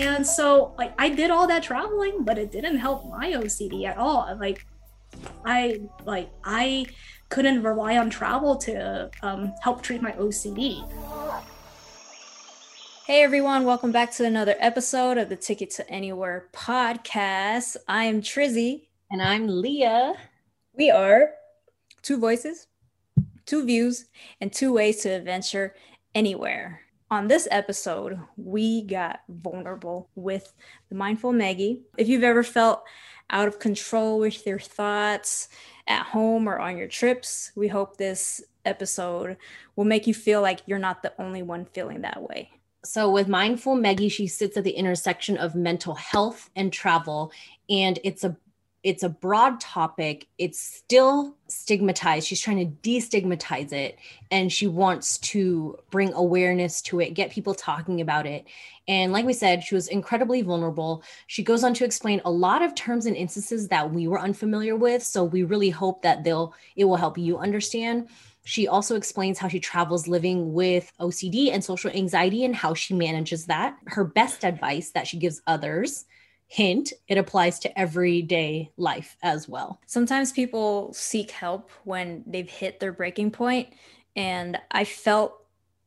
And so like I did all that traveling, but it didn't help my OCD at all. Like I like I couldn't rely on travel to um, help treat my OCD. Hey everyone, welcome back to another episode of the Ticket to Anywhere podcast. I am Trizzy. And I'm Leah. We are two voices, two views, and two ways to adventure anywhere. On this episode, we got vulnerable with the Mindful Maggie. If you've ever felt out of control with your thoughts at home or on your trips, we hope this episode will make you feel like you're not the only one feeling that way. So, with Mindful Maggie, she sits at the intersection of mental health and travel, and it's a it's a broad topic. It's still stigmatized. She's trying to destigmatize it and she wants to bring awareness to it get people talking about it. And like we said she was incredibly vulnerable. She goes on to explain a lot of terms and instances that we were unfamiliar with so we really hope that they'll it will help you understand. She also explains how she travels living with OCD and social anxiety and how she manages that. Her best advice that she gives others hint it applies to everyday life as well sometimes people seek help when they've hit their breaking point and i felt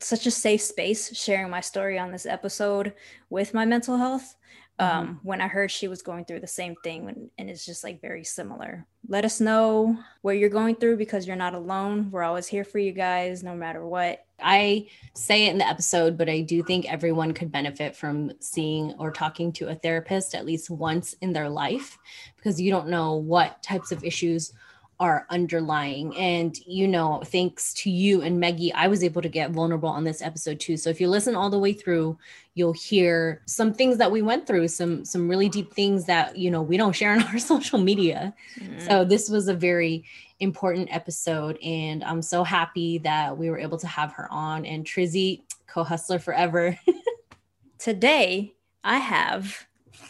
such a safe space sharing my story on this episode with my mental health. Um, when I heard she was going through the same thing and, and it's just like very similar. Let us know what you're going through because you're not alone. We're always here for you guys, no matter what. I say it in the episode, but I do think everyone could benefit from seeing or talking to a therapist at least once in their life because you don't know what types of issues are underlying. And, you know, thanks to you and Maggie, I was able to get vulnerable on this episode too. So if you listen all the way through, you'll hear some things that we went through, some some really deep things that, you know, we don't share on our social media. Mm-hmm. So this was a very important episode. And I'm so happy that we were able to have her on and Trizzy, co-hustler forever. Today I have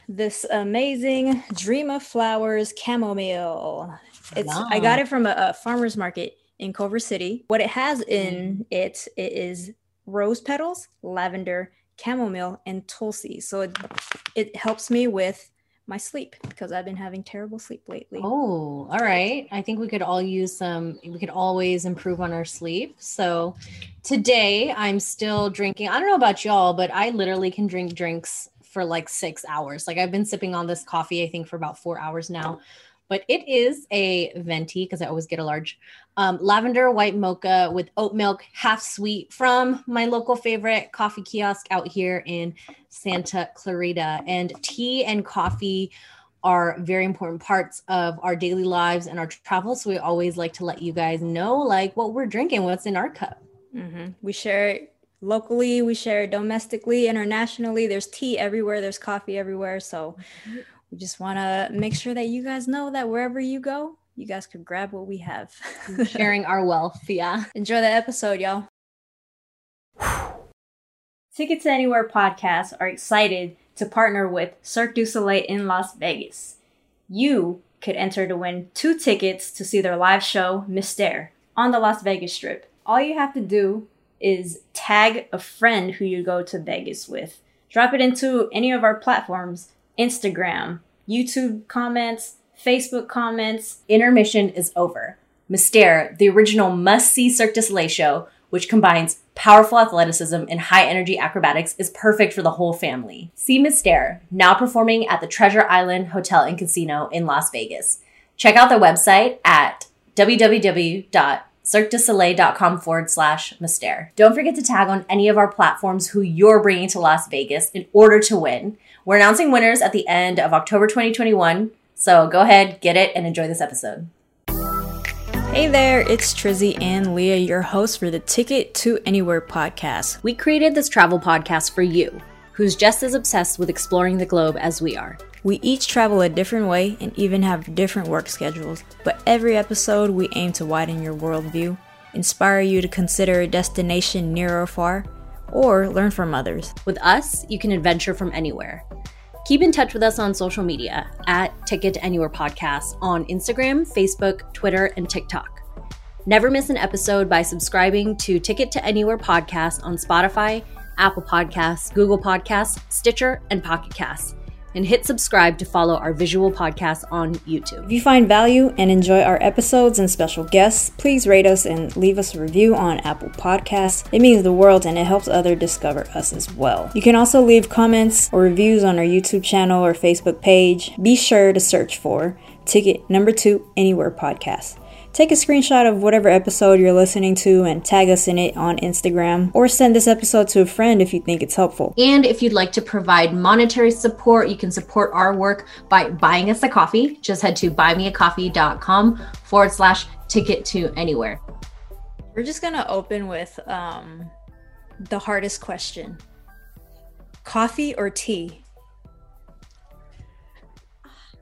this amazing Dream of Flowers chamomile. It's I got it from a, a, farmer's market in Culver City. What it has in mm. it, it is rose petals, lavender, chamomile, and tulsi. So it, it helps me with my sleep because I've been having terrible sleep lately. Oh, all right. I think we could all use some, we could always improve on our sleep. So today I'm still drinking. I don't know about y'all, but I literally can drink drinks for like six hours. Like I've been sipping on this coffee, I think, for about four hours now but it is a venti because I always get a large um, lavender white mocha with oat milk, half sweet from my local favorite coffee kiosk out here in Santa Clarita. And tea and coffee are very important parts of our daily lives and our travel. So we always like to let you guys know like what we're drinking, what's in our cup. Mm-hmm. We share it locally, we share it domestically, internationally. There's tea everywhere, there's coffee everywhere. So mm-hmm we just want to make sure that you guys know that wherever you go, you guys could grab what we have. Sharing our wealth. Yeah. Enjoy the episode, y'all. Tickets Anywhere podcasts are excited to partner with Cirque du Soleil in Las Vegas. You could enter to win two tickets to see their live show, Mystère, on the Las Vegas Strip. All you have to do is tag a friend who you go to Vegas with. Drop it into any of our platforms Instagram, YouTube comments, Facebook comments. Intermission is over. Mystère, the original must see Cirque du Soleil show, which combines powerful athleticism and high energy acrobatics, is perfect for the whole family. See Mystère, now performing at the Treasure Island Hotel and Casino in Las Vegas. Check out their website at www.cirquedusoleil.com forward slash Mystère. Don't forget to tag on any of our platforms who you're bringing to Las Vegas in order to win. We're announcing winners at the end of October 2021. So go ahead, get it, and enjoy this episode. Hey there, it's Trizzy and Leah, your hosts for the Ticket to Anywhere podcast. We created this travel podcast for you, who's just as obsessed with exploring the globe as we are. We each travel a different way and even have different work schedules, but every episode we aim to widen your worldview, inspire you to consider a destination near or far, or learn from others. With us, you can adventure from anywhere. Keep in touch with us on social media at Ticket to Anywhere Podcast on Instagram, Facebook, Twitter, and TikTok. Never miss an episode by subscribing to Ticket to Anywhere Podcast on Spotify, Apple Podcasts, Google Podcasts, Stitcher, and Pocket Casts and hit subscribe to follow our visual podcast on YouTube. If you find value and enjoy our episodes and special guests, please rate us and leave us a review on Apple Podcasts. It means the world and it helps others discover us as well. You can also leave comments or reviews on our YouTube channel or Facebook page. Be sure to search for Ticket Number Two Anywhere Podcast. Take a screenshot of whatever episode you're listening to and tag us in it on Instagram, or send this episode to a friend if you think it's helpful. And if you'd like to provide monetary support, you can support our work by buying us a coffee. Just head to buymeacoffee.com forward slash ticket to anywhere. We're just going to open with um, the hardest question coffee or tea?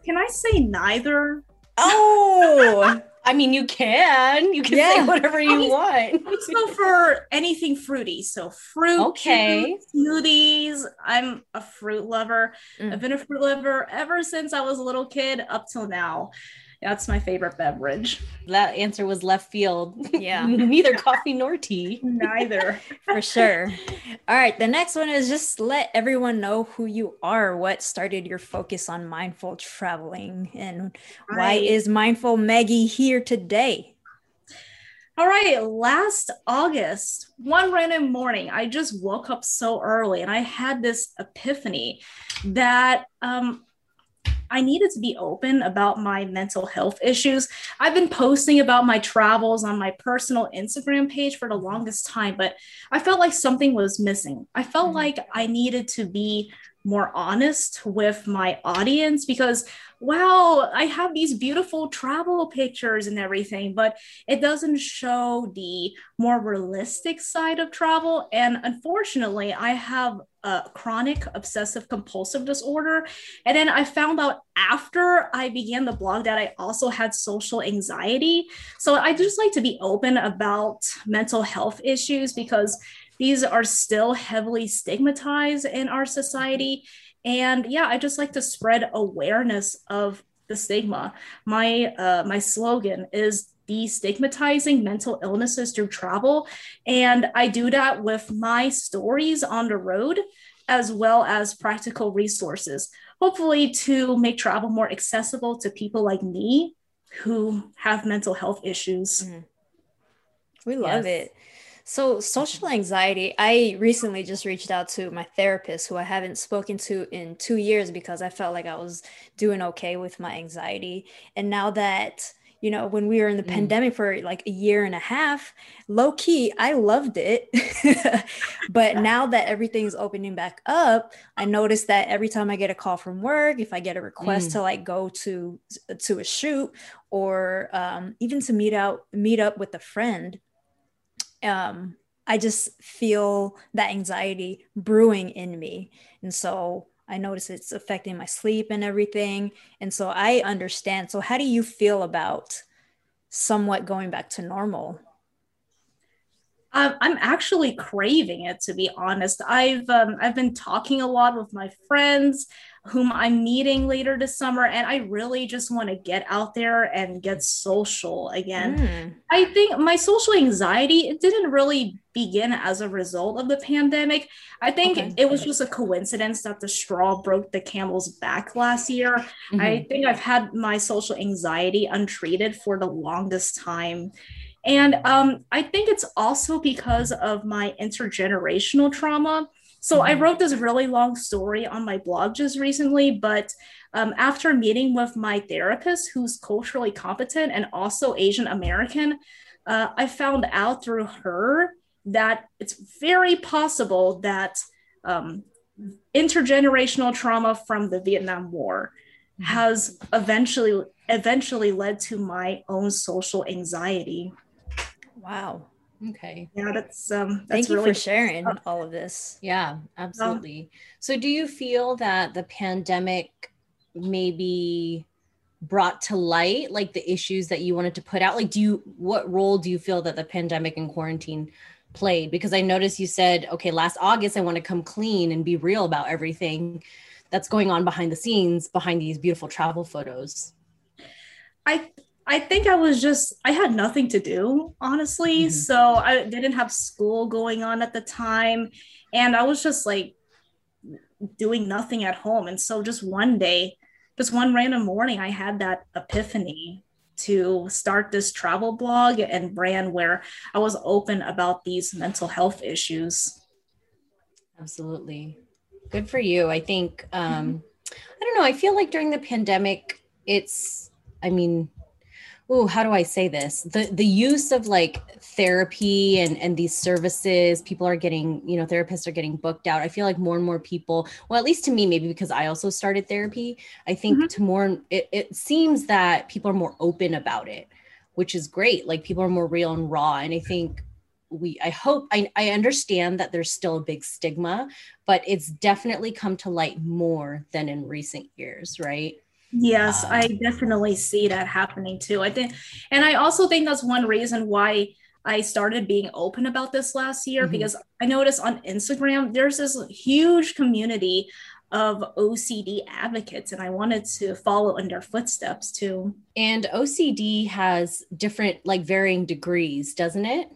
Can I say neither? Oh! I mean, you can. You can yeah. say whatever you want. So for anything fruity, so fruit, okay, smoothies. I'm a fruit lover. Mm. I've been a fruit lover ever since I was a little kid up till now. That's my favorite beverage. That answer was left field. Yeah. Neither coffee nor tea. Neither. For sure. All right. The next one is just let everyone know who you are. What started your focus on mindful traveling? And right. why is Mindful Maggie here today? All right, last August, one random morning, I just woke up so early and I had this epiphany that um, I needed to be open about my mental health issues. I've been posting about my travels on my personal Instagram page for the longest time, but I felt like something was missing. I felt mm-hmm. like I needed to be more honest with my audience because wow i have these beautiful travel pictures and everything but it doesn't show the more realistic side of travel and unfortunately i have chronic obsessive compulsive disorder and then i found out after i began the blog that i also had social anxiety so i just like to be open about mental health issues because these are still heavily stigmatized in our society. And yeah, I just like to spread awareness of the stigma. My uh, my slogan is destigmatizing mental illnesses through travel, and I do that with my stories on the road as well as practical resources, hopefully to make travel more accessible to people like me who have mental health issues. Mm-hmm. We love yes. it. So, social anxiety, I recently just reached out to my therapist who I haven't spoken to in two years because I felt like I was doing okay with my anxiety. And now that, you know, when we were in the mm. pandemic for like a year and a half, low key, I loved it. but now that everything's opening back up, I noticed that every time I get a call from work, if I get a request mm. to like go to to a shoot or um, even to meet out meet up with a friend, um, I just feel that anxiety brewing in me. And so I notice it's affecting my sleep and everything. And so I understand. So, how do you feel about somewhat going back to normal? Um, I'm actually craving it, to be honest. I've um, I've been talking a lot with my friends whom I'm meeting later this summer. And I really just want to get out there and get social again. Mm. I think my social anxiety, it didn't really begin as a result of the pandemic. I think okay. it was just a coincidence that the straw broke the camel's back last year. Mm-hmm. I think I've had my social anxiety untreated for the longest time. And um, I think it's also because of my intergenerational trauma. So I mm-hmm. wrote this really long story on my blog just recently, but um, after meeting with my therapist, who's culturally competent and also Asian American, uh, I found out through her that it's very possible that um, intergenerational trauma from the Vietnam War mm-hmm. has eventually eventually led to my own social anxiety. Wow. Okay. Yeah, that's um that's Thank you really for sharing all of this. Yeah, absolutely. Um, so do you feel that the pandemic maybe brought to light like the issues that you wanted to put out? Like do you what role do you feel that the pandemic and quarantine played? Because I noticed you said, okay, last August I want to come clean and be real about everything that's going on behind the scenes behind these beautiful travel photos. I I think I was just I had nothing to do, honestly. Mm-hmm. So I didn't have school going on at the time. and I was just like doing nothing at home. And so just one day, just one random morning, I had that epiphany to start this travel blog and brand where I was open about these mental health issues. Absolutely. Good for you. I think, um, I don't know, I feel like during the pandemic, it's, I mean, oh, how do I say this? The the use of like therapy and and these services, people are getting, you know, therapists are getting booked out. I feel like more and more people, well, at least to me, maybe because I also started therapy, I think mm-hmm. to more it, it seems that people are more open about it, which is great. Like people are more real and raw. And I think we i hope I, I understand that there's still a big stigma but it's definitely come to light more than in recent years right Yes, um, I definitely see that happening too. I think, and I also think that's one reason why I started being open about this last year mm-hmm. because I noticed on Instagram there's this huge community of OCD advocates, and I wanted to follow in their footsteps too. And OCD has different, like varying degrees, doesn't it?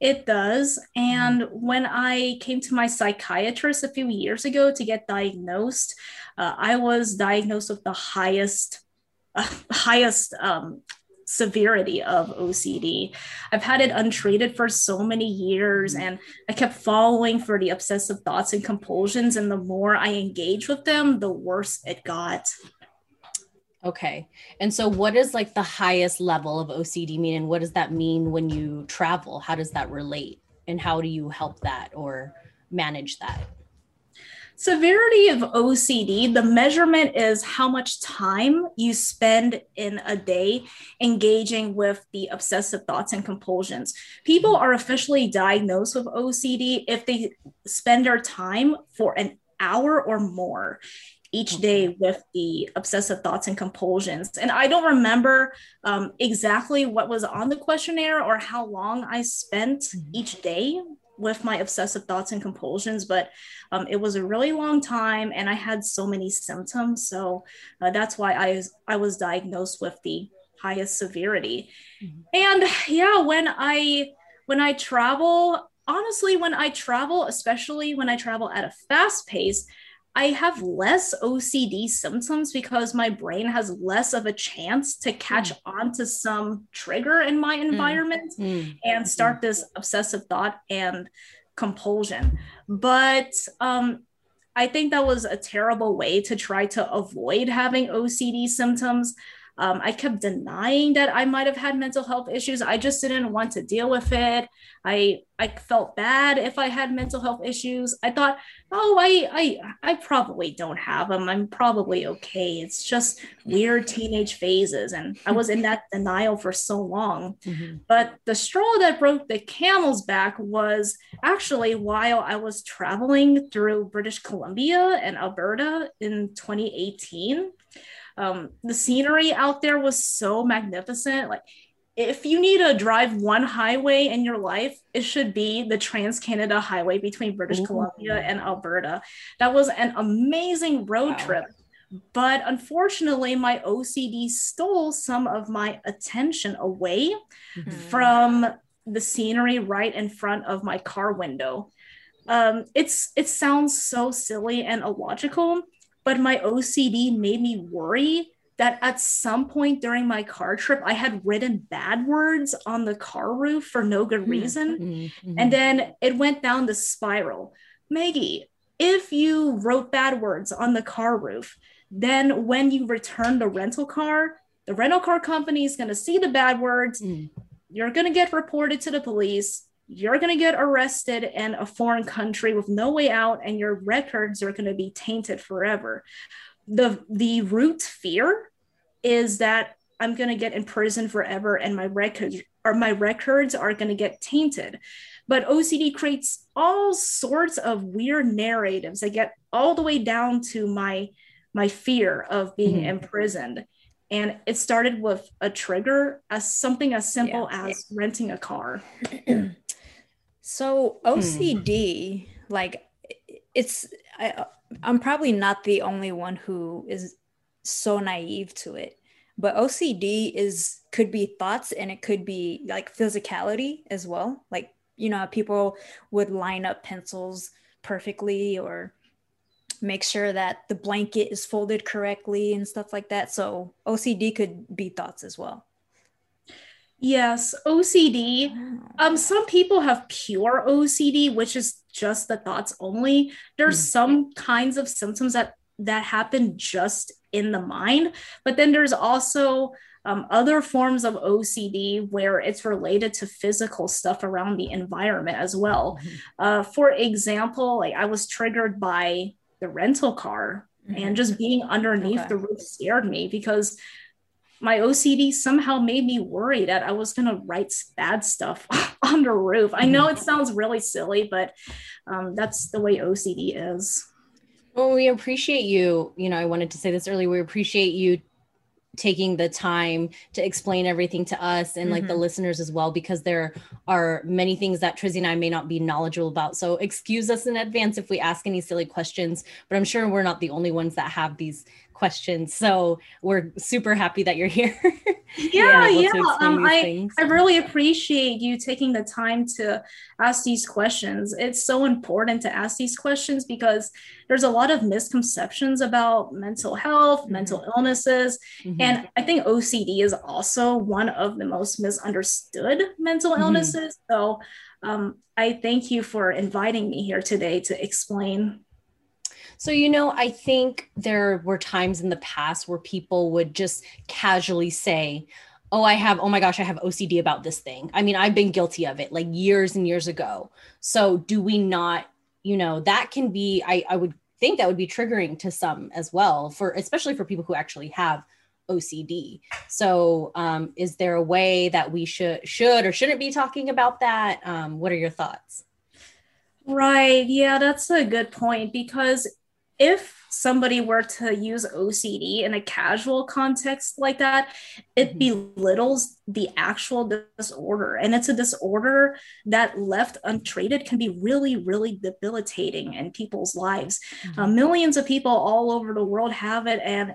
It does. And mm-hmm. when I came to my psychiatrist a few years ago to get diagnosed, uh, I was diagnosed with the highest, uh, highest um, severity of OCD. I've had it untreated for so many years mm-hmm. and I kept following for the obsessive thoughts and compulsions. And the more I engaged with them, the worse it got. Okay. And so what is like the highest level of OCD mean and what does that mean when you travel? How does that relate? And how do you help that or manage that? Severity of OCD, the measurement is how much time you spend in a day engaging with the obsessive thoughts and compulsions. People are officially diagnosed with OCD if they spend their time for an hour or more each day with the obsessive thoughts and compulsions. And I don't remember um, exactly what was on the questionnaire or how long I spent mm-hmm. each day with my obsessive thoughts and compulsions, but um, it was a really long time and I had so many symptoms. So uh, that's why I, I was diagnosed with the highest severity. Mm-hmm. And yeah, when I when I travel, honestly, when I travel, especially when I travel at a fast pace, I have less OCD symptoms because my brain has less of a chance to catch mm. on to some trigger in my hmm. environment mm. and start mm. this obsessive thought and compulsion. But um, I think that was a terrible way to try to avoid having OCD symptoms. Um, I kept denying that I might have had mental health issues. I just didn't want to deal with it. I I felt bad if I had mental health issues. I thought, oh, I I I probably don't have them. I'm probably okay. It's just weird teenage phases, and I was in that denial for so long. Mm-hmm. But the straw that broke the camel's back was actually while I was traveling through British Columbia and Alberta in 2018 um, the scenery out there was so magnificent. Like, if you need to drive one highway in your life, it should be the Trans Canada Highway between British Ooh. Columbia and Alberta. That was an amazing road wow. trip. But unfortunately, my OCD stole some of my attention away mm-hmm. from the scenery right in front of my car window. Um, it's it sounds so silly and illogical, but my OCD made me worry that at some point during my car trip, I had written bad words on the car roof for no good hmm. reason. Mm-hmm. And then it went down the spiral. Maggie, if you wrote bad words on the car roof, then when you return the rental car, the rental car company is going to see the bad words. Mm. You're going to get reported to the police you're going to get arrested in a foreign country with no way out and your records are going to be tainted forever. The the root fear is that i'm going to get in prison forever and my records or my records are going to get tainted. But ocd creates all sorts of weird narratives. That get all the way down to my my fear of being mm-hmm. imprisoned. And it started with a trigger as something as simple yeah. as renting a car So OCD, hmm. like it's I I'm probably not the only one who is so naive to it. But OCD is could be thoughts and it could be like physicality as well. Like you know people would line up pencils perfectly or make sure that the blanket is folded correctly and stuff like that so ocd could be thoughts as well Yes, OCD. Um, some people have pure OCD, which is just the thoughts only. There's mm. some kinds of symptoms that that happen just in the mind, but then there's also um, other forms of OCD where it's related to physical stuff around the environment as well. Mm-hmm. Uh, for example, like I was triggered by the rental car mm-hmm. and just being underneath okay. the roof scared me because my OCD somehow made me worry that I was going to write bad stuff on the roof. I know it mm-hmm. sounds really silly, but um, that's the way OCD is. Well, we appreciate you. You know, I wanted to say this earlier. We appreciate you taking the time to explain everything to us and like mm-hmm. the listeners as well because there are many things that Trizzy and I may not be knowledgeable about. So excuse us in advance if we ask any silly questions, but I'm sure we're not the only ones that have these questions. So we're super happy that you're here. yeah, yeah. Um, I, I really appreciate you taking the time to ask these questions. It's so important to ask these questions because there's a lot of misconceptions about mental health, mm-hmm. mental illnesses. Mm-hmm. And I think OCD is also one of the most misunderstood mental mm-hmm. illnesses. So um, I thank you for inviting me here today to explain so, you know, I think there were times in the past where people would just casually say, Oh, I have, oh my gosh, I have OCD about this thing. I mean, I've been guilty of it like years and years ago. So, do we not, you know, that can be, I, I would think that would be triggering to some as well, for especially for people who actually have OCD. So, um, is there a way that we should should or shouldn't be talking about that? Um, what are your thoughts? Right. Yeah, that's a good point because if somebody were to use OCD in a casual context like that, it mm-hmm. belittles the actual disorder. And it's a disorder that left untreated can be really, really debilitating in people's lives. Mm-hmm. Uh, millions of people all over the world have it, and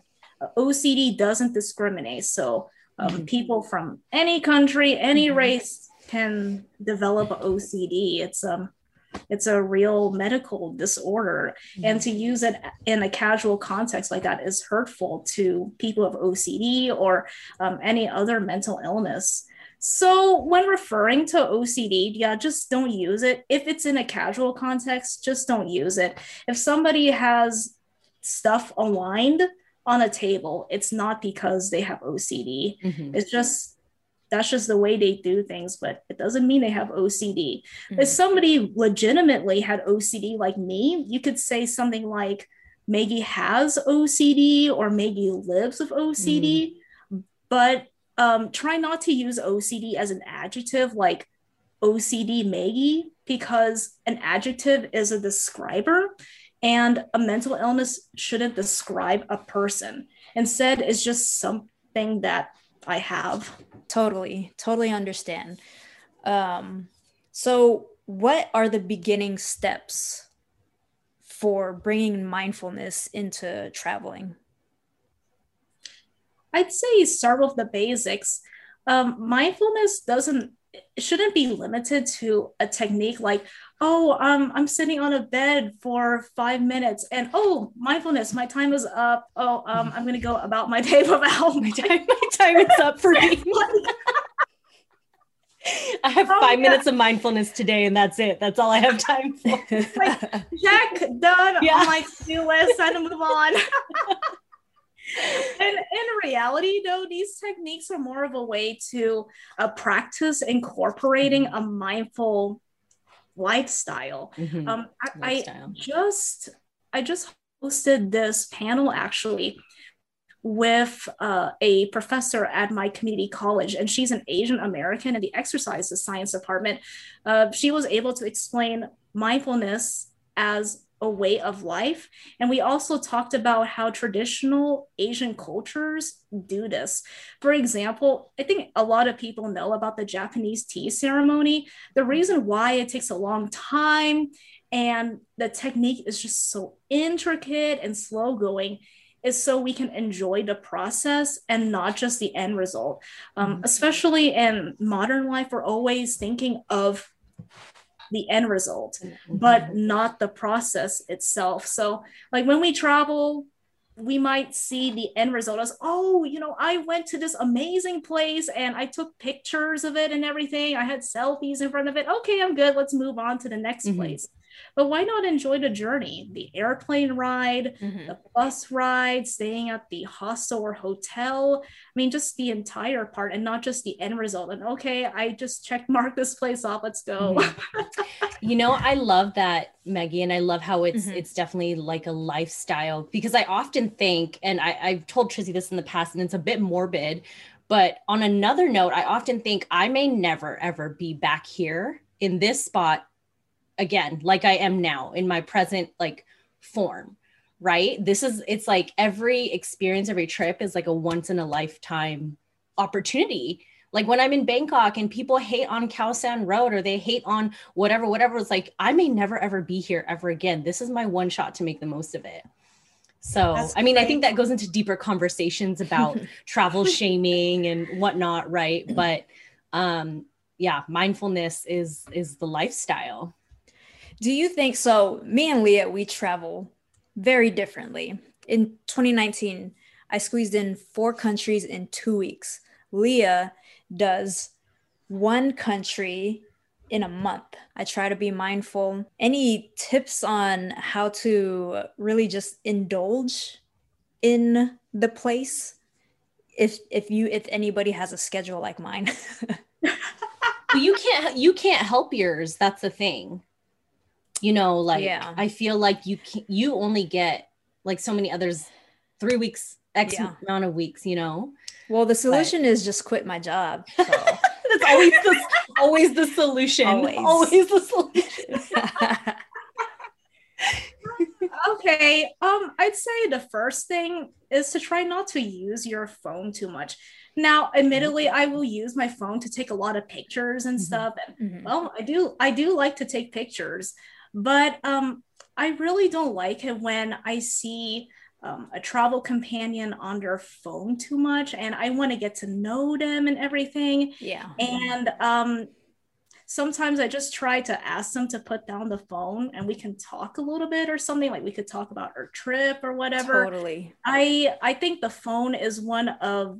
OCD doesn't discriminate. So, um, mm-hmm. people from any country, any mm-hmm. race can develop OCD. It's um it's a real medical disorder mm-hmm. and to use it in a casual context like that is hurtful to people of ocd or um, any other mental illness so when referring to ocd yeah just don't use it if it's in a casual context just don't use it if somebody has stuff aligned on a table it's not because they have ocd mm-hmm. it's just that's just the way they do things, but it doesn't mean they have OCD. Mm-hmm. If somebody legitimately had OCD like me, you could say something like, Maggie has OCD or Maggie lives with OCD, mm-hmm. but um, try not to use OCD as an adjective like OCD Maggie, because an adjective is a describer and a mental illness shouldn't describe a person. Instead, it's just something that I have. Totally, totally understand. Um, so, what are the beginning steps for bringing mindfulness into traveling? I'd say start with the basics. Um, mindfulness doesn't shouldn't be limited to a technique like oh um, i'm sitting on a bed for five minutes and oh mindfulness my time is up oh um, i'm going to go about my day without my time time is up for me I have oh, five yeah. minutes of mindfulness today, and that's it. That's all I have time for. like, check done yeah. on my to-do list. Time to move on. and in reality, though, these techniques are more of a way to uh, practice incorporating mm-hmm. a mindful lifestyle. Mm-hmm. Um, I, lifestyle. I just I just hosted this panel actually with uh, a professor at my community college, and she's an Asian American in the exercise science department. Uh, she was able to explain mindfulness as a way of life. And we also talked about how traditional Asian cultures do this. For example, I think a lot of people know about the Japanese tea ceremony. The reason why it takes a long time and the technique is just so intricate and slow going is so we can enjoy the process and not just the end result. Um, mm-hmm. Especially in modern life, we're always thinking of the end result, mm-hmm. but not the process itself. So, like when we travel, we might see the end result as, oh, you know, I went to this amazing place and I took pictures of it and everything. I had selfies in front of it. Okay, I'm good. Let's move on to the next mm-hmm. place. But why not enjoy the journey? The airplane ride, mm-hmm. the bus ride, staying at the hostel or hotel. I mean, just the entire part and not just the end result. And okay, I just check mark this place off. Let's go. Mm-hmm. you know, I love that, Maggie, and I love how it's mm-hmm. it's definitely like a lifestyle because I often think, and I, I've told Trizzy this in the past, and it's a bit morbid, but on another note, I often think I may never ever be back here in this spot again like i am now in my present like form right? This is it's like every experience every trip is like a once in a lifetime opportunity. Like when i'm in bangkok and people hate on khao san road or they hate on whatever whatever it's like i may never ever be here ever again. This is my one shot to make the most of it. So That's i mean great. i think that goes into deeper conversations about travel shaming and whatnot right? But um yeah mindfulness is is the lifestyle do you think so? Me and Leah, we travel very differently. In 2019, I squeezed in four countries in two weeks. Leah does one country in a month. I try to be mindful. Any tips on how to really just indulge in the place? If if you if anybody has a schedule like mine. you can't you can't help yours. That's the thing you know like yeah. i feel like you can you only get like so many others three weeks x yeah. amount of weeks you know well the solution but... is just quit my job so. that's always the always the solution always, always the solution okay um i'd say the first thing is to try not to use your phone too much now admittedly i will use my phone to take a lot of pictures and mm-hmm. stuff and mm-hmm. well i do i do like to take pictures but um, I really don't like it when I see um, a travel companion on their phone too much and I want to get to know them and everything. Yeah. And um, sometimes I just try to ask them to put down the phone and we can talk a little bit or something like we could talk about our trip or whatever. Totally. I I think the phone is one of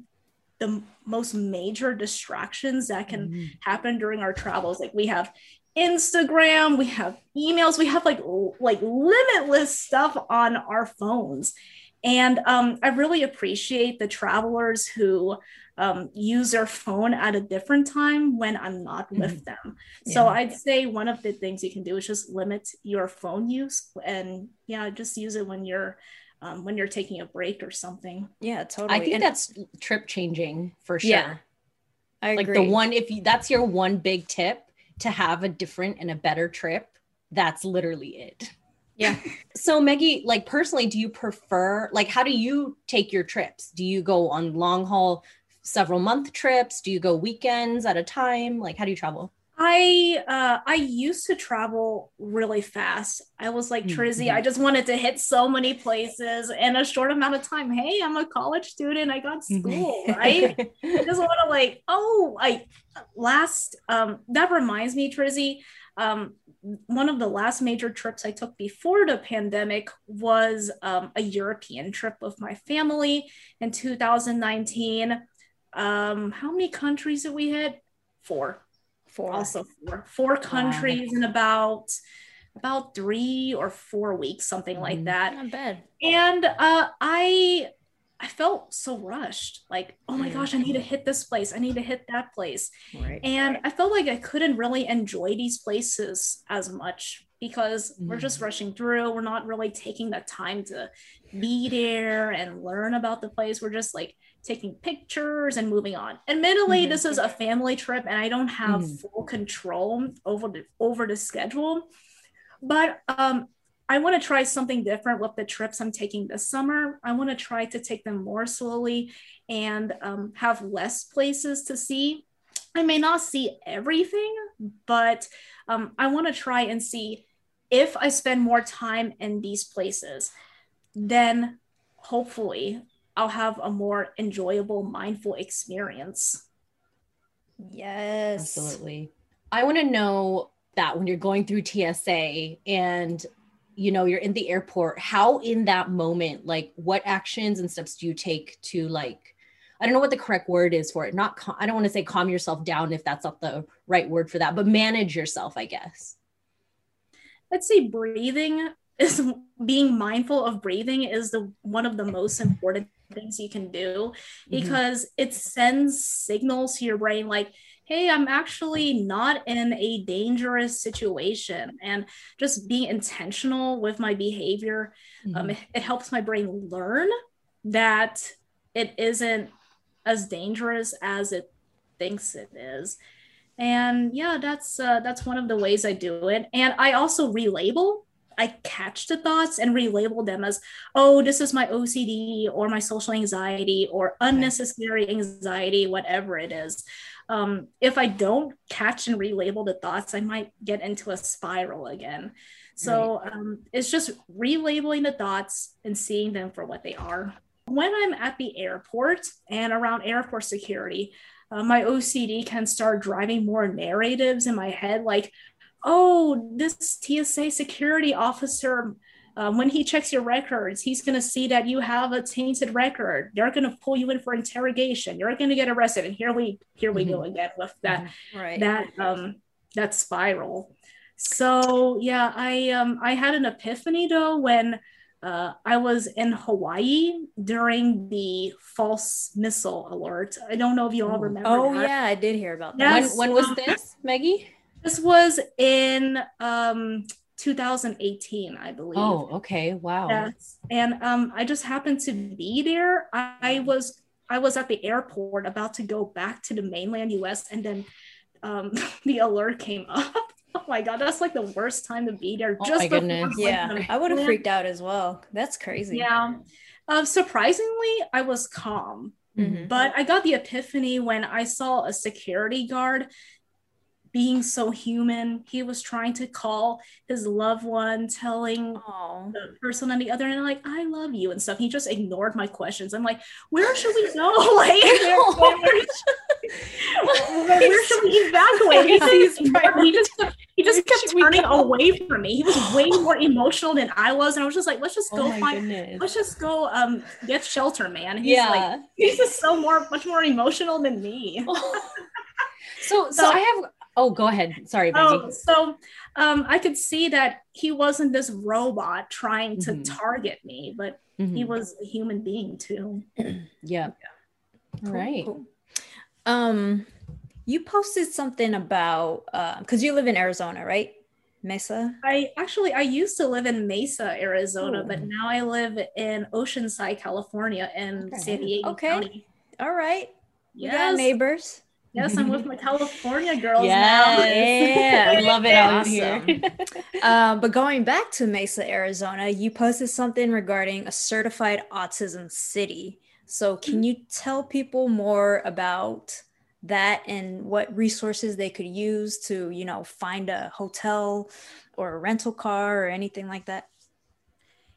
the most major distractions that can mm-hmm. happen during our travels. Like we have Instagram, we have emails, we have like like limitless stuff on our phones. And um, I really appreciate the travelers who um, use their phone at a different time when I'm not mm-hmm. with them. Yeah. So I'd say one of the things you can do is just limit your phone use and yeah, just use it when you're um, when you're taking a break or something. Yeah, totally. I think and that's trip changing for sure. Yeah, I like agree. the one if you that's your one big tip to have a different and a better trip, that's literally it. Yeah. so Maggie, like personally, do you prefer like how do you take your trips? Do you go on long haul several month trips? Do you go weekends at a time? Like how do you travel? I uh I used to travel really fast. I was like Trizzy, mm-hmm. I just wanted to hit so many places in a short amount of time. Hey, I'm a college student. I got mm-hmm. school, right? I just want to like, oh, I last um that reminds me, Trizzy. Um, one of the last major trips I took before the pandemic was um, a European trip with my family in 2019. Um, how many countries did we hit? Four four. Also four. Four countries wow. in about about three or four weeks something like mm-hmm. that. Not bad. And uh i i felt so rushed. Like oh my gosh i need to hit this place. I need to hit that place. Right, and i felt like i couldn't really enjoy these places as much because mm-hmm. we're just mm-hmm. rushing through. We're not really taking the time to be there and learn about the place. We're just like taking pictures and moving on. Admittedly, mm-hmm. this is a family trip and I don't have mm-hmm. full control over the over the schedule. But um, I want to try something different with the trips I'm taking this summer. I want to try to take them more slowly and um, have less places to see. I may not see everything, but um, I want to try and see if I spend more time in these places, then hopefully I'll have a more enjoyable, mindful experience. Yes. Absolutely. I want to know that when you're going through TSA and you know you're in the airport how in that moment like what actions and steps do you take to like I don't know what the correct word is for it. Not cal- I don't want to say calm yourself down if that's not the right word for that, but manage yourself, I guess. I'd say breathing is being mindful of breathing is the one of the most important things you can do because mm-hmm. it sends signals to your brain like hey i'm actually not in a dangerous situation and just being intentional with my behavior um, mm-hmm. um, it, it helps my brain learn that it isn't as dangerous as it thinks it is and yeah that's uh, that's one of the ways i do it and i also relabel i catch the thoughts and relabel them as oh this is my ocd or my social anxiety or unnecessary anxiety whatever it is. Um, if i don't catch and relabel the thoughts i might get into a spiral again. So um, it's just relabeling the thoughts and seeing them for what they are. When I'm at the airport and around airport security, uh, my OCD can start driving more narratives in my head, like, oh, this TSA security officer, um, when he checks your records, he's going to see that you have a tainted record. They're going to pull you in for interrogation. You're going to get arrested. And here we here we mm-hmm. go again with that mm-hmm. right. that um, that spiral. So yeah, I um, I had an epiphany though when uh, I was in Hawaii during the false missile alert. I don't know if you all remember. Oh that. yeah, I did hear about that. Yes. When, when was this, Maggie? This was in um, 2018, I believe. Oh, okay. Wow. Yes. And um, I just happened to be there. I, was I was at the airport about to go back to the mainland US and then um, the alert came up oh my god, that's like the worst time to be there. Oh just my goodness. yeah, I would have freaked out as well. That's crazy. Yeah. Um, surprisingly, I was calm. Mm-hmm. But I got the epiphany when I saw a security guard being so human. He was trying to call his loved one, telling Aww. the person on the other end, like, I love you and stuff. He just ignored my questions. I'm like, where should we go? like, where, where, should we evacuate? he just he just kept turning away from me. He was way more emotional than I was. And I was just like, let's just oh go oh find goodness. let's just go um get shelter, man. He's yeah. like he's just so more much more emotional than me. so, so so I have Oh, go ahead. Sorry, Oh, so um, I could see that he wasn't this robot trying to mm-hmm. target me, but mm-hmm. he was a human being too. yeah. yeah. Cool, right. Cool. Um, you posted something about because uh, you live in Arizona, right? Mesa. I actually I used to live in Mesa, Arizona, Ooh. but now I live in Oceanside, California, in okay. San Diego okay. County. All right. Yes. neighbors. Yes, I'm with my California girls yes. now. Yeah, I love it out here. uh, but going back to Mesa, Arizona, you posted something regarding a certified autism city. So, can you tell people more about that and what resources they could use to, you know, find a hotel or a rental car or anything like that?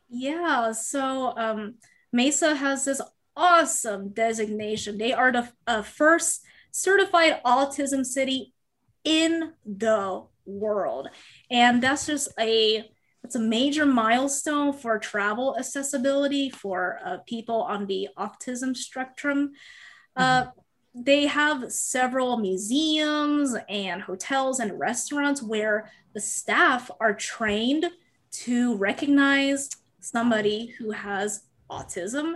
Yeah. So, um, Mesa has this awesome designation. They are the uh, first certified autism city in the world. And that's just a it's a major milestone for travel accessibility for uh, people on the autism spectrum. Uh, mm-hmm. they have several museums and hotels and restaurants where the staff are trained to recognize somebody who has autism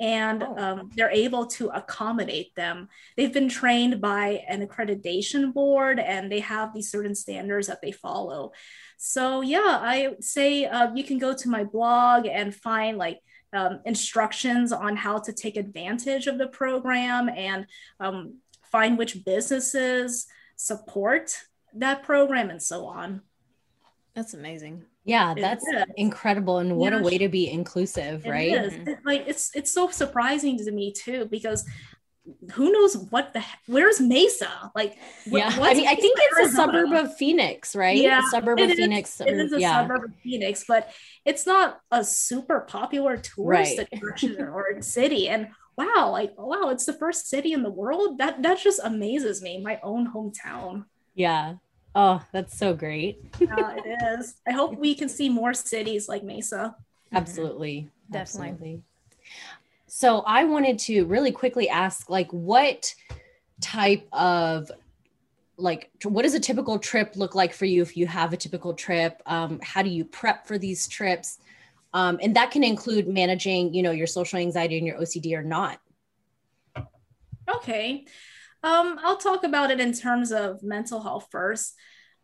and oh. um, they're able to accommodate them. They've been trained by an accreditation board and they have these certain standards that they follow. So, yeah, I say uh, you can go to my blog and find like um, instructions on how to take advantage of the program and um, find which businesses support that program and so on. That's amazing. Yeah, that's incredible, and what yeah. a way to be inclusive, it right? Is. It, like it's it's so surprising to me too because who knows what the where's Mesa? Like, yeah, I mean, I think it's a suburb of Phoenix, right? Yeah, a suburb of is, Phoenix. It is a yeah. suburb of Phoenix, but it's not a super popular tourist right. attraction or city. And wow, like wow, it's the first city in the world. That that just amazes me. My own hometown. Yeah, Oh, that's so great. yeah, it is. I hope we can see more cities like Mesa. Absolutely. Definitely. Absolutely. So I wanted to really quickly ask like what type of like what does a typical trip look like for you if you have a typical trip um, how do you prep for these trips um, and that can include managing you know your social anxiety and your ocd or not Okay. Um, I'll talk about it in terms of mental health first.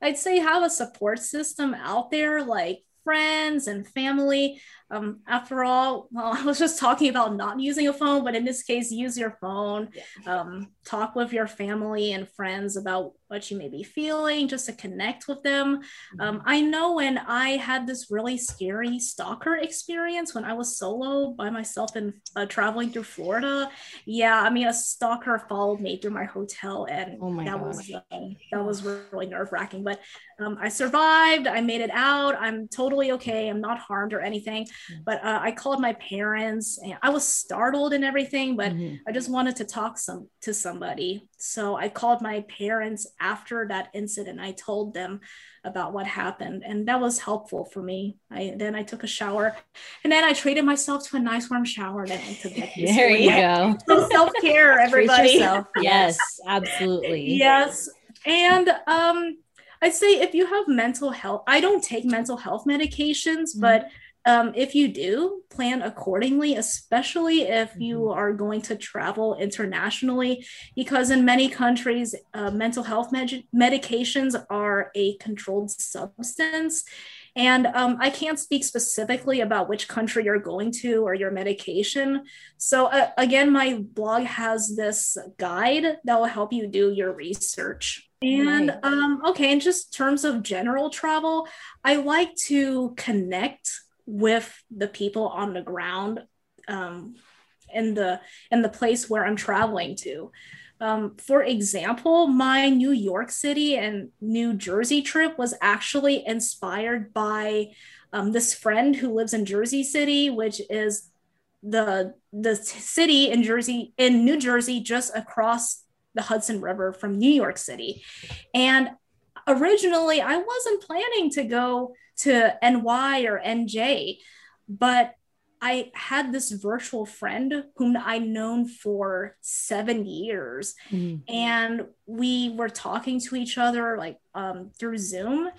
I'd say have a support system out there like friends and family. Um, after all, well, I was just talking about not using a phone, but in this case, use your phone. Um, talk with your family and friends about what you may be feeling, just to connect with them. Um, I know when I had this really scary stalker experience when I was solo by myself and uh, traveling through Florida. Yeah, I mean, a stalker followed me through my hotel, and Oh my that gosh. was uh, that was really nerve wracking. But um, I survived. I made it out. I'm totally okay. I'm not harmed or anything. But uh, I called my parents, and I was startled and everything. But Mhm. I just wanted to talk some to somebody. So I called my parents after that incident. I told them about what happened, and that was helpful for me. I then I took a shower, and then I treated myself to a nice warm shower. And then went to bed. there you go Some self care, everybody. yes absolutely Yes. And um I'd say if you have mental health, I don't take mental health medications, Mhm. but um, if you do, plan accordingly, especially if you are going to travel internationally, because in many countries, uh, mental health med- medications are a controlled substance. And um, I can't speak specifically about which country you're going to or your medication. So, uh, again, my blog has this guide that will help you do your research. And Right. um, okay, in just terms of general travel, I like to connect with the people on the ground um, in the in the place where I'm traveling to. Um, for example, my New York City and New Jersey trip was actually inspired by um, this friend who lives in Jersey City, which is the the city in Jersey in New Jersey just across the Hudson River from New York City. And originally I wasn't planning to go to NY or NJ, but I had this virtual friend whom I known for seven years, Mhm. and we were talking to each other like um, through Zoom.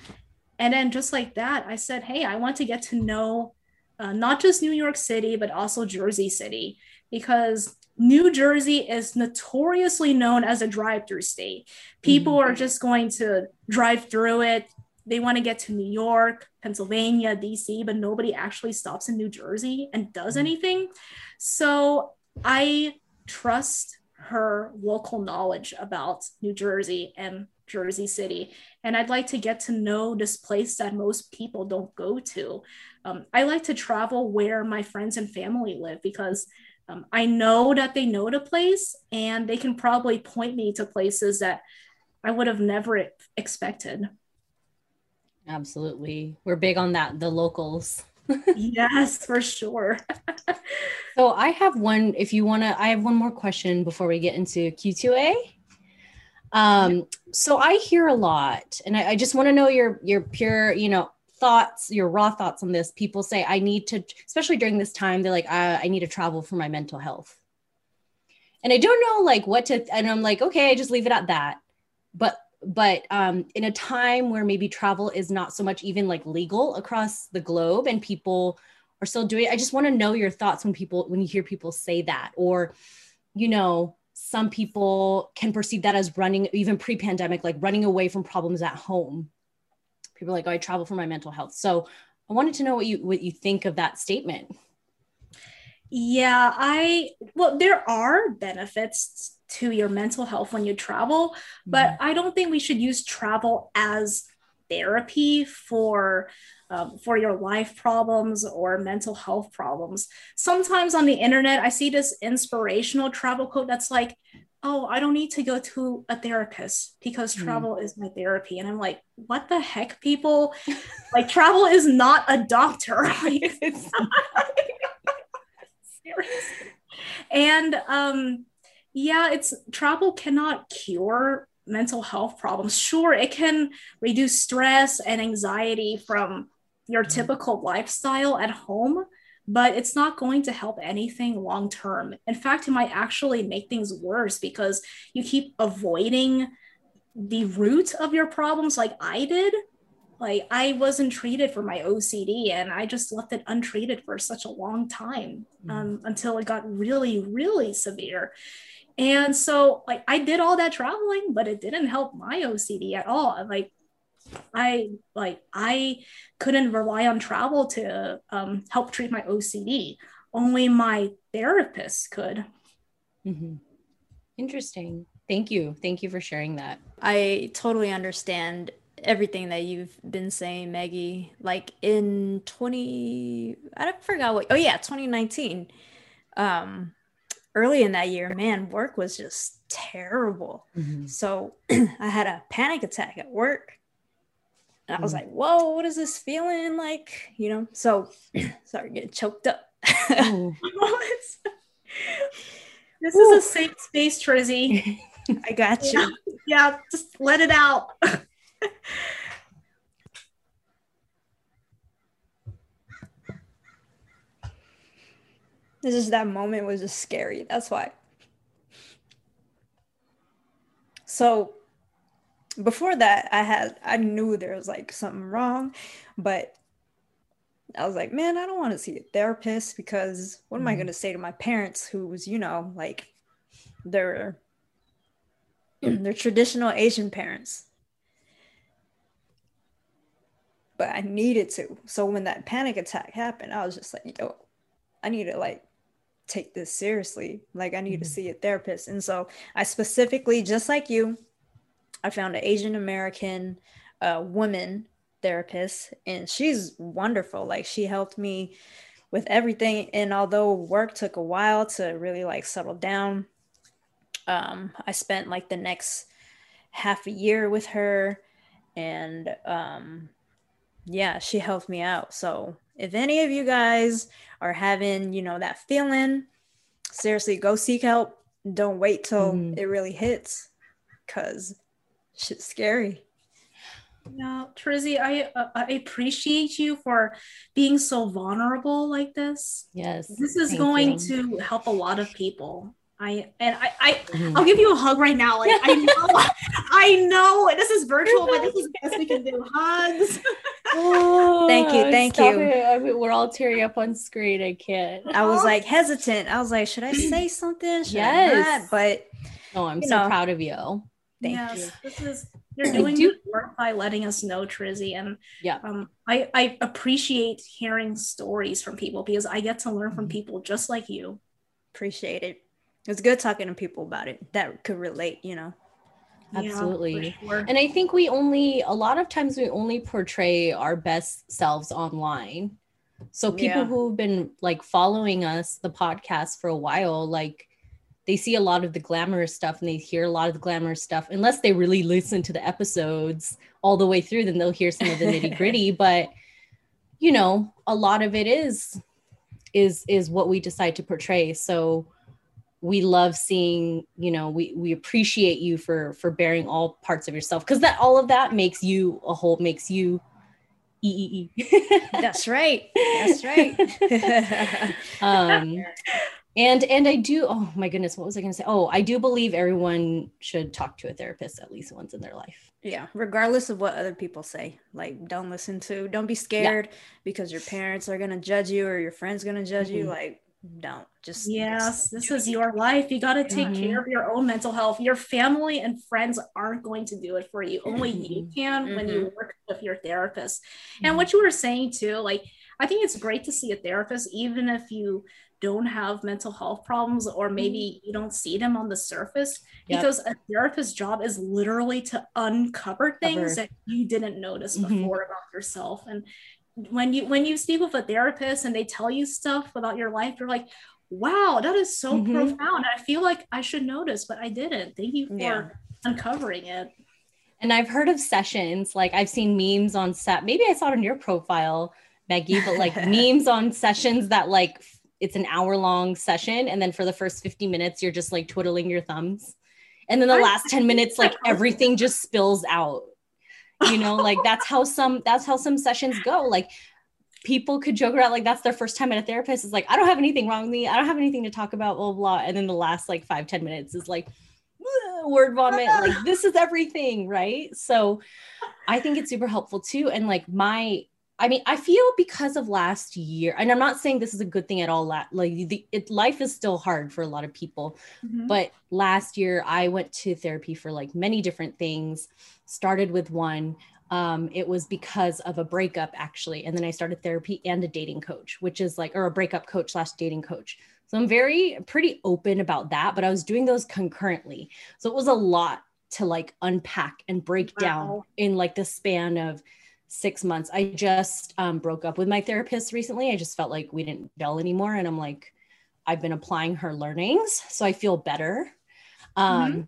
And then just like that, I said, "Hey, I want to get to know uh, not just New York City, but also Jersey City, because New Jersey is notoriously known as a drive-through state. People are just going to drive through it. They want to get to New York, Pennsylvania, DC, but nobody actually stops in New Jersey and does Mhm. anything. So I trust her local knowledge about New Jersey and Jersey City. And I'd like to get to know this place that most people don't go to. Um, I like to travel where my friends and family live because um, I know that they know the place and they can probably point me to places that I would have never expected. Absolutely we're big on that the locals yes, for sure. So I have one. If you want to, I have one more question before we get into Q2A. Um, so I hear a lot, and I, I just want to know your your pure, you know, thoughts, your raw thoughts on this. People say I need to, especially during this time, they're like, I, I need to travel for my mental health, and I don't know like what to. And I'm like, okay, I just leave it at that. But but um, in a time where maybe travel is not so much even like legal across the globe, and people are still doing it. I just want to know your thoughts when people when you hear people say that or you know some people can perceive that as running even pre-pandemic like running away from problems at home. People are like, "Oh, I travel for my mental health." So, I wanted to know what you what you think of that statement. Yeah, I well, there are benefits to your mental health when you travel, but I don't think we should use travel as therapy for um, for your life problems or mental health problems. Sometimes on the internet, I see this inspirational travel quote that's like, "Oh, I don't need to go to a therapist because Mhm. travel is my therapy," and I'm like, "What the heck, people? like, travel is not a doctor." Like. And um, yeah, it's travel cannot cure mental health problems. Sure, it can reduce stress and anxiety from your Mm-hmm. typical lifestyle at home, but it's not going to help anything long term. In fact, it might actually make things worse because you keep avoiding the root of your problems, like I did. Like, I wasn't treated for my OCD and I just left it untreated for such a long time um, until it got really, really severe. And so, like, I did all that traveling, but it didn't help my OCD at all. Like, I like I couldn't rely on travel to um, help treat my OCD. Only my therapist could. Mm-hmm. Interesting. Thank you. Thank you for sharing that. I totally understand everything that you've been saying, Maggie. Like in 20, I forgot what, oh yeah, 2019. Um, early in that year, man, work was just terrible. So I had a panic attack at work. And I was Mhm. like, whoa, what is this feeling like? You know, so sorry, getting choked up. Oh, this is a safe space, Trizzy. I got you. Yeah, just let it out. This is that moment was just scary. That's why. So before that, I had I knew there was like something wrong, but I was like, man, I don't want to see a therapist because what am I Mhm. going to say to my parents who was, you know, like they're they're traditional Asian parents. But I needed to. So when that panic attack happened, I was just like, yo, I need to like take this seriously. Like I need to Mhm. see a therapist. And so I specifically, just like you, I found an Asian American uh, woman therapist, and she's wonderful. Like she helped me with everything. And although work took a while to really like settle down, um, I spent like the next half a year with her, and um, yeah, she helped me out. So if any of you guys are having, you know, that feeling, seriously, go seek help. Don't wait till Mhm. it really hits, cause shit's scary. Yeah, Trizzy, I uh, I appreciate you for being so vulnerable like this. yes. This is going you. to help a lot of people. I and I, I Mhm. I'll give you a hug right now. Like I know, I know this is virtual, but this is the best we can do. Hugs. Thank you, Oh, thank you. I mean, we're all tearing up on screen. I can't. I was like hesitant. I was like, should I say something? Should Yes. I not? But Oh, I'm so know. proud of you. Thank yes, you. this is you're doing do- work by letting us know, Trizzy, and Yeah. um, I I appreciate hearing stories from people because I get to learn from Mhm. people just like you. appreciate it. It's good talking to people about it that could relate, you know. Yeah, Absolutely. sure. And I think we only, a lot of times, we only portray our best selves online. So people Yeah. who've been like following us, the podcast for a while, like they see a lot of the glamorous stuff and they hear a lot of the glamorous stuff. Unless they really listen to the episodes all the way through, then they'll hear some of the nitty gritty. but you know, a lot of it is is is what we decide to portray. So we love seeing you know we we appreciate you for for bearing all parts of yourself because that all of that makes you a whole makes you e e e That's right. That's right. um and and i do oh my goodness what was i going to say oh i do believe everyone should talk to a therapist at least once in their life yeah, regardless of what other people say. Like don't listen to, don't be scared because your parents are going to judge you or your friends going to judge you Mhm. like don't. Just Yes, this is your life. You got to take Mhm. care of your own mental health. Your family and friends aren't going to do it for you. Only you mm-hmm. can when you mm-hmm. work with your therapist. And mm-hmm. what you were saying too, like, I think it's great to see a therapist, even if you don't have mental health problems or maybe you don't see them on the surface, Yep. because a therapist's job is literally to uncover things Cover. that you didn't notice before about yourself. And when you when you speak with a therapist and they tell you stuff about your life, you're like, wow, that is so Mhm. profound. I feel like I should notice, but I didn't. Thank you for Yeah. uncovering it. and i've heard of sessions like i've seen memes on set maybe i saw it on your profile maggie but like memes on sessions that like it's an hour long session and then for the first 50 minutes you're just like twiddling your thumbs and then the last 10 minutes like everything just spills out you know like that's how some that's how some sessions go. Like people could joke around like that's their first time at a therapist. Is like i don't have anything wrong with me. I don't have anything to talk about blah blah, blah. and then the last like five ten minutes is like word vomit. Like this is everything right? So i think it's super helpful too. And like my I mean, I feel because of last year, and I'm not saying this is a good thing at all. Like, the it, life is still hard for a lot of people, mm-hmm. but last year I went to therapy for like many different things. Started with one. Um, it was because of a breakup actually, and then I started therapy and a dating coach, which is like, or a breakup coach slash dating coach. So I'm very pretty open about that, but I was doing those concurrently, so it was a lot to like unpack and break wow. down in like the span of six months. I just um, broke up with my therapist recently. I just felt like we didn't gel anymore. And I'm like, I've been applying her learnings. So I feel better. Um, mm-hmm.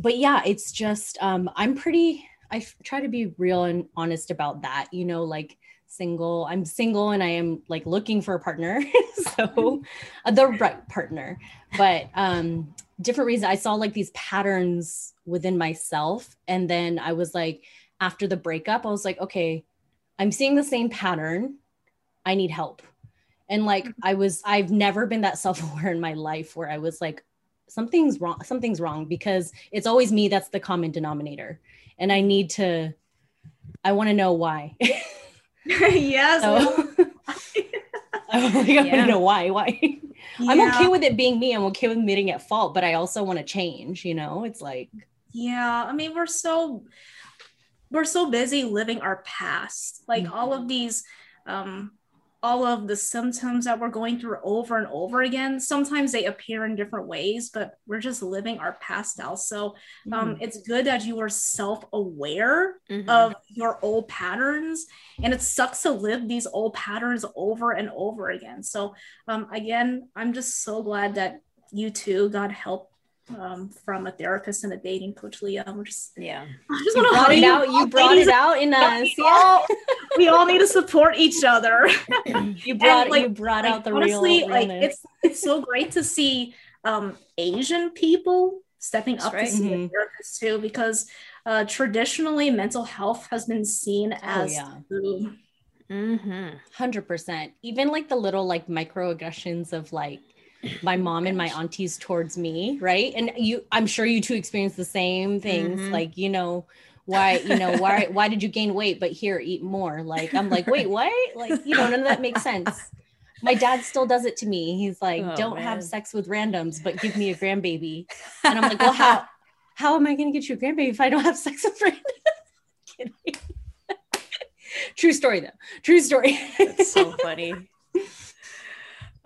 But yeah, it's just, um, I'm pretty, I try to be real and honest about that. You know, like single, I'm single and I am like looking for a partner. so uh, the right partner. But um, different reasons, I saw like these patterns within myself. And then I was like, after the breakup, I was like, okay, I'm seeing the same pattern. I need help. And like mm-hmm. I was, I've never been that self-aware in my life where I was like, something's wrong, something's wrong because it's always me that's the common denominator. And I need to, I want to know why. yes. So, I'm like, I yeah. want to know why. Why? Yeah. I'm okay with it being me. I'm okay with admitting at fault, but I also want to change. You know, it's like. Yeah, I mean, we're so we're so busy living our past like mm-hmm. all of these um all of the symptoms that we're going through over and over again sometimes they appear in different ways but we're just living our past now so um, mm-hmm. it's good that you are self-aware mm-hmm. of your old patterns and it sucks to live these old patterns over and over again so um, again i'm just so glad that you too got help um, from a therapist and a dating coach, Leah. We're just yeah. I just want to brought it out. You brought it out in us. We yeah. All, we all need to support each other. you brought and, like, you brought like, out the honestly, real. Like it's it's so great to see um, Asian people stepping That's up right. to see mm-hmm. a therapist too, because uh, traditionally mental health has been seen oh, as oh, yeah. Mm-hmm. Hundred percent. Even like the little like microaggressions of like my mom and my aunties towards me, right? And you, I'm sure you two experience the same things, mm-hmm. like you know, why you know why why did you gain weight? But here, eat more. Like I'm like, wait, what? Like you know, none of that makes sense. My dad still does it to me. He's like, oh, don't man. have sex with randoms, but give me a grandbaby. And I'm like, well, how how am I going to get you a grandbaby if I don't have sex with randoms? True story though. True story. It's so funny.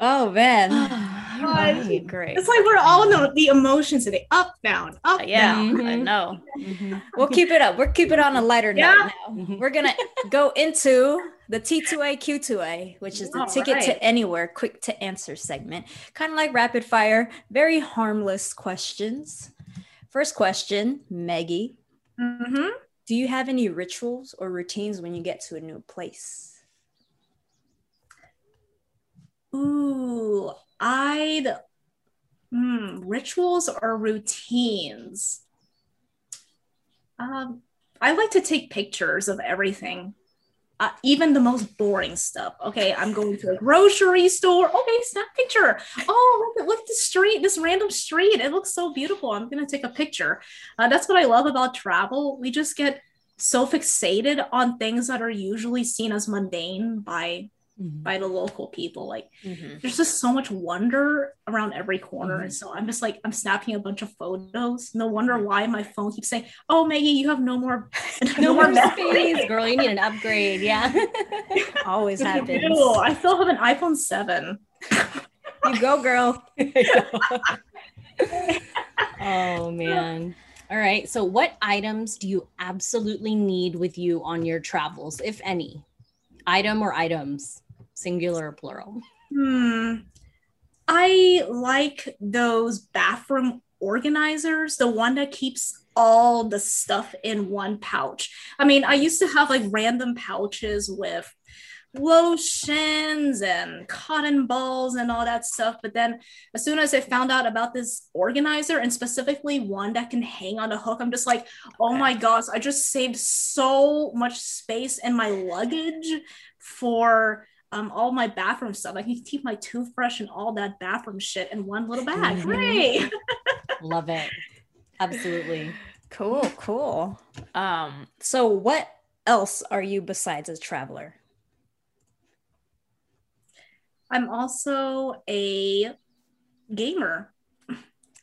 Oh man, right. great. It's like we're all know the emotions today, up, down, up, yeah, down. I know. Mm-hmm. We'll keep it up. We're keep it on a lighter yeah. note now. Mm-hmm. We're gonna go into the T2A Q2A, which is the all ticket right. to anywhere, quick to answer segment, kind of like rapid fire, very harmless questions. First question, Maggie. Mm-hmm. Do you have any rituals or routines when you get to a new place? Ooh, I'd hmm, rituals or routines. Um, I like to take pictures of everything, uh, even the most boring stuff. Okay, I'm going to a grocery store. Okay, snap picture. Oh, look, at, look at the street, this random street. It looks so beautiful. I'm gonna take a picture. Uh, that's what I love about travel. We just get so fixated on things that are usually seen as mundane by mm-hmm. by the local people. Like mm-hmm. there's just so much wonder around every corner. Mm-hmm. And so I'm just like, I'm snapping a bunch of photos. No wonder why my phone keeps saying, Oh Maggie, you have no more no, no more space. Girl, you need an upgrade. Yeah. Always happens. I still have an iPhone 7. you go, girl. oh man. All right. So, what items do you absolutely need with you on your travels, if any? Item or items? Singular or plural? Hmm. I like those bathroom organizers, the one that keeps all the stuff in one pouch. I mean, I used to have like random pouches with lotions and cotton balls and all that stuff. But then as soon as I found out about this organizer and specifically one that can hang on a hook, I'm just like, oh my gosh, I just saved so much space in my luggage for um, all my bathroom stuff. I can keep my toothbrush and all that bathroom shit in one little bag. Mhm. Hooray! Love it. Absolutely. Cool, cool. Um, so what else are you besides a traveler? I'm also a gamer.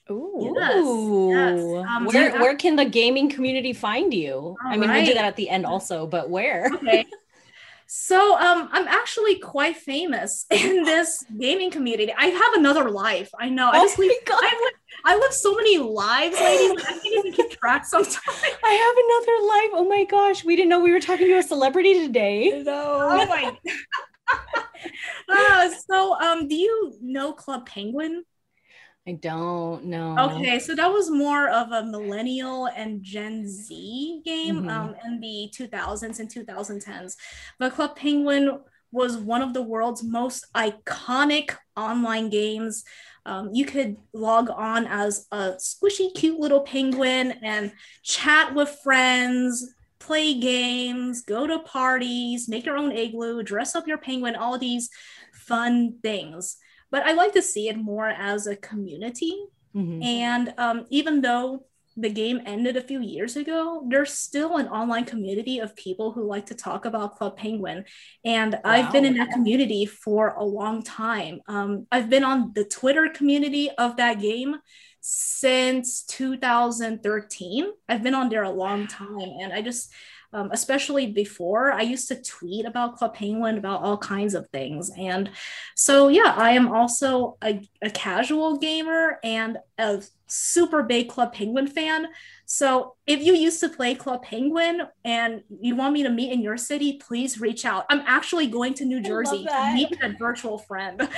Ooh. Yes, yes. Um, where where can the gaming community find you? I mean, we'll do that at the end also, but where? Okay. So um, I'm actually quite famous in this gaming community. I have another life. I know. I Oh my God. I live, I live so many lives, ladies. I can't even keep track sometimes. I have another life. Oh my gosh, we didn't know we were talking to a celebrity today. No. Oh my. uh, so um, do you know Club Penguin? I don't know. Okay, so that was more of a millennial and Gen Z game Mhm. um, in the 2000s and 2010s. But Club Penguin was one of the world's most iconic online games. Um, you could log on as a squishy, cute little penguin and chat with friends, play games, go to parties, make your own igloo, dress up your penguin, all these fun things. But I like to see it more as a community. Mhm. And um, even though the game ended a few years ago, there's still an online community of people who like to talk about Club Penguin. And I've been in that community for a long time. Um, I've been on the Twitter community of that game since 2013. I've been on there a long time. And I just, um, especially before, I used to tweet about Club Penguin, about all kinds of things. And so, yeah, I am also a, a casual gamer and a super big Club Penguin fan. So, if you used to play Club Penguin and you want me to meet in your city, please reach out. I'm actually going to New Jersey to meet that virtual friend.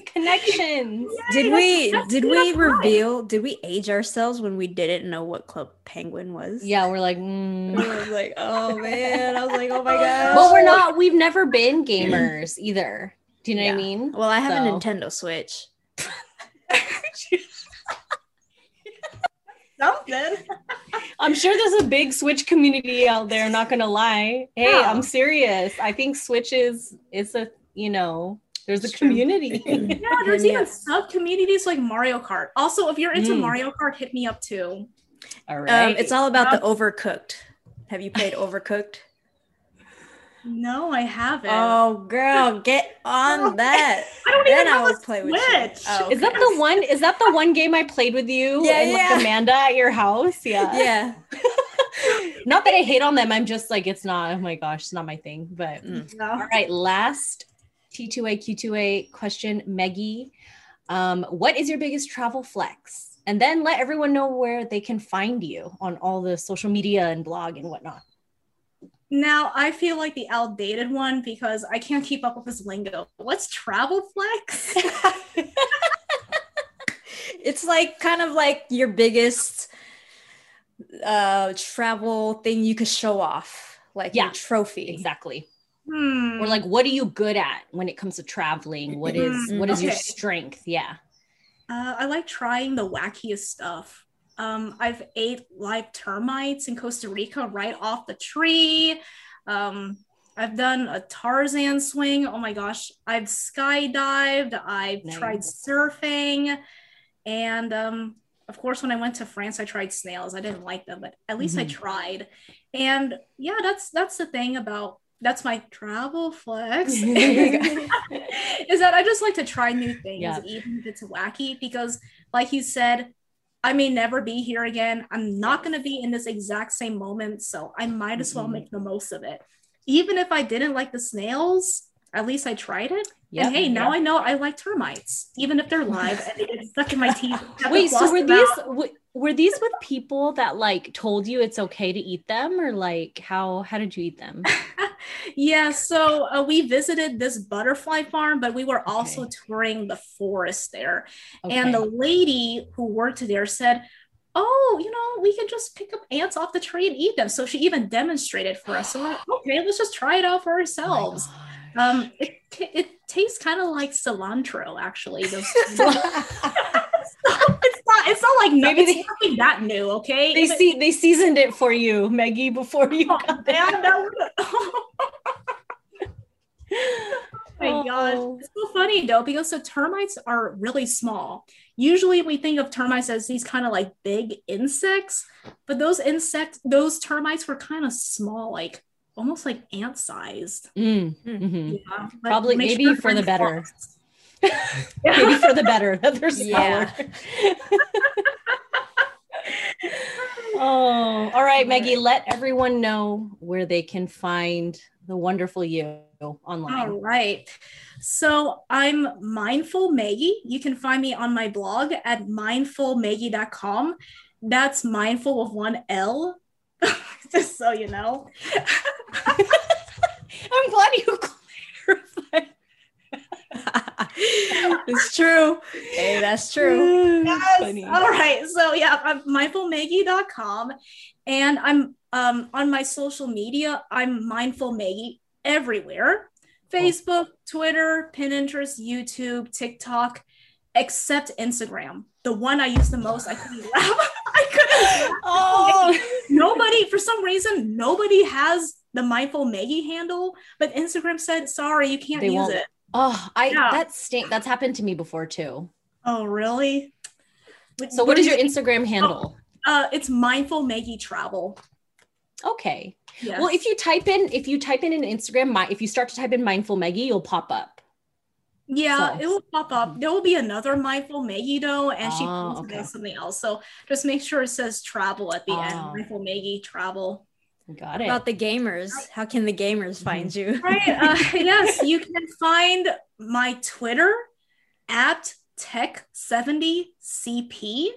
Yay! Connections. Did we that's- did that's we fine. reveal did we age ourselves when we didn't know what Club Penguin was? Yeah, we're like, We mm. were like, oh man. I was like, oh my gosh. well, we're not. We've never been gamers either. Do you know what I mean? Well, I have a Nintendo Switch. Something. I'm sure there's a big Switch community out there. Not gonna lie. Hey, Yeah. I'm serious. I think Switch is it's a you know there's a It's true. community. Yeah, there's even sub communities like Mario Kart. Also, if you're into Mm. Mario Kart, hit me up too. All Um, it's all about the Overcooked. Have you played Overcooked? No, I haven't. Oh, girl, get on that. I don't Then even I will a play with you. Switch. Oh, Is that the one? Is that the one game I played with you Yeah, and yeah. with Amanda at your house? Yeah. Yeah. Not that I hate on them. I'm just like it's not. Oh my gosh, it's not my thing. But Mm. No. all right, last T2A Q2A question, Meggie. Um, what is your biggest travel flex? And then let everyone know where they can find you on all the social media and blog and whatnot. Now I feel like the outdated one because I can't keep up with this lingo. What's travel flex? It's like kind of like your biggest uh travel thing you could show off, like Yeah, your trophy. Exactly. Hmm. Or like, what are you good at when it comes to traveling? What is Mm, what is your strength? Yeah. Uh, I like trying the wackiest stuff. Um, I've ate live termites in Costa Rica right off the tree. Um, I've done a Tarzan swing. Oh my gosh. I've skydived. I've tried surfing. And um, of course, when I went to France, I tried snails. I didn't like them, but at least I Mhm. tried. And yeah, that's that's the thing about that's my travel flex. is that I just like to try new things, Yeah. even if it's wacky, because like you said, I may never be here again. I'm not going to be in this exact same moment. So I might as well Mhm. make the most of it. Even if I didn't like the snails, at least I tried it. Yep. and hey, now I know I like termites, even if they're live and they get stuck in my teeth. I have to Wait, so were these w- were these with people that like told you it's okay to eat them, or like how how did you eat them? Yeah, so uh, we visited this butterfly farm, but we were also Okay. touring the forest there. Okay. And the lady who worked there said, oh, you know, we can just pick up ants off the tree and eat them. So she even demonstrated for us. So we're like, okay, let's just try it out for ourselves. Oh um, it, it tastes kind of like cilantro, actually. It's not. Like maybe it's nothing that new. Okay. they Even- see they seasoned it for you, Maggie, before you Oh, got man, there. oh my god Oh. it's so funny though because the termites are really small usually we think of termites as these kind of like big insects but those insects those termites were kind of small like almost like ant sized Mm, mhm. yeah Probably- maybe sure for the better. Maybe for the better that they're smaller. Yeah. oh, all right, Maggie. Let everyone know where they can find the wonderful you online. All right. So I'm Mindful Maggie. You can find me on my blog at mindfulmaggie.com. That's mindful with one L, just so you know. I'm glad you clarified. it's true. Hey, that's true. Yes. Funny. All right. So yeah, I'm mindfulmaggie.com. And I'm um, on my social media, I'm mindful Maggie everywhere. Facebook, Twitter, Pinterest, YouTube, TikTok, except Instagram. The one I use the most, I couldn't laugh. I couldn't. Oh, nobody for some reason nobody has the mindful maggie handle but instagram said sorry you can't They use won't. it oh, I Yeah. that's stink. That's happened to me before too. oh really So, what is your Instagram handle? uh it's mindful maggie travel Okay. yes. Well, if you type in if you type in an Instagram, mi- if you start to type in mindful Maggie, you'll pop up. yeah so- it will pop up there will be another mindful maggie though and she Oh, posted okay. something else so just make sure it says travel at the Oh. end mindful maggie travel Got it. About the gamers, how can the gamers find you? right uh, yes you can find my twitter at tech70cp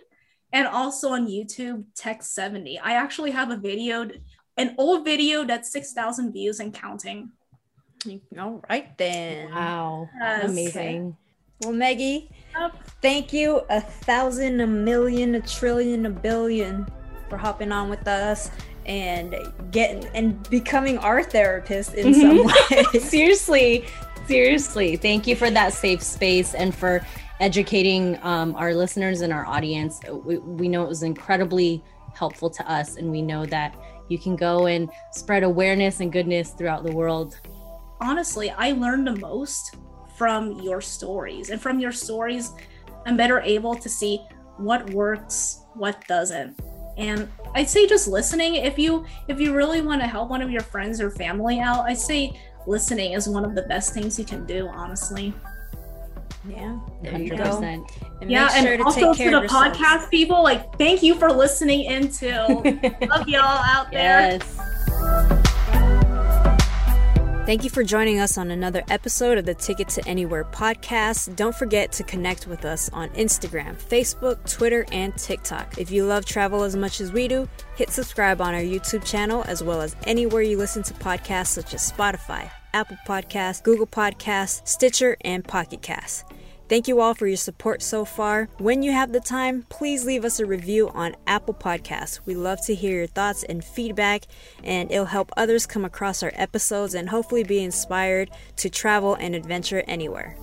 and also on youtube tech70 i actually have a video an old video that's 6000 views and counting All right then. wow. Yes. Amazing. Well, Maggie, Yep. thank you a thousand, a million, a trillion, a billion for hopping on with us and getting and becoming our therapist in some way. seriously, seriously. Thank you for that safe space and for educating um, our listeners and our audience. We, we know it was incredibly helpful to us, and we know that you can go and spread awareness and goodness throughout the world. honestly i learned the most from your stories and from your stories i'm better able to see what works what doesn't and i'd say just listening if you if you really want to help one of your friends or family out i say listening is one of the best things you can do honestly. Yeah, there you go. And yeah sure and to also take to the of podcast people like thank you for listening into love y'all out there. Yes. Thank you for joining us on another episode of the Ticket to Anywhere podcast. Don't forget to connect with us on Instagram, Facebook, Twitter, and TikTok. If you love travel as much as we do, hit subscribe on our YouTube channel as well as anywhere you listen to podcasts such as Spotify, Apple Podcasts, Google Podcasts, Stitcher, and Pocket Casts. Thank you all for your support so far. When you have the time, please leave us a review on Apple Podcasts. We love to hear your thoughts and feedback, and it'll help others come across our episodes and hopefully be inspired to travel and adventure anywhere.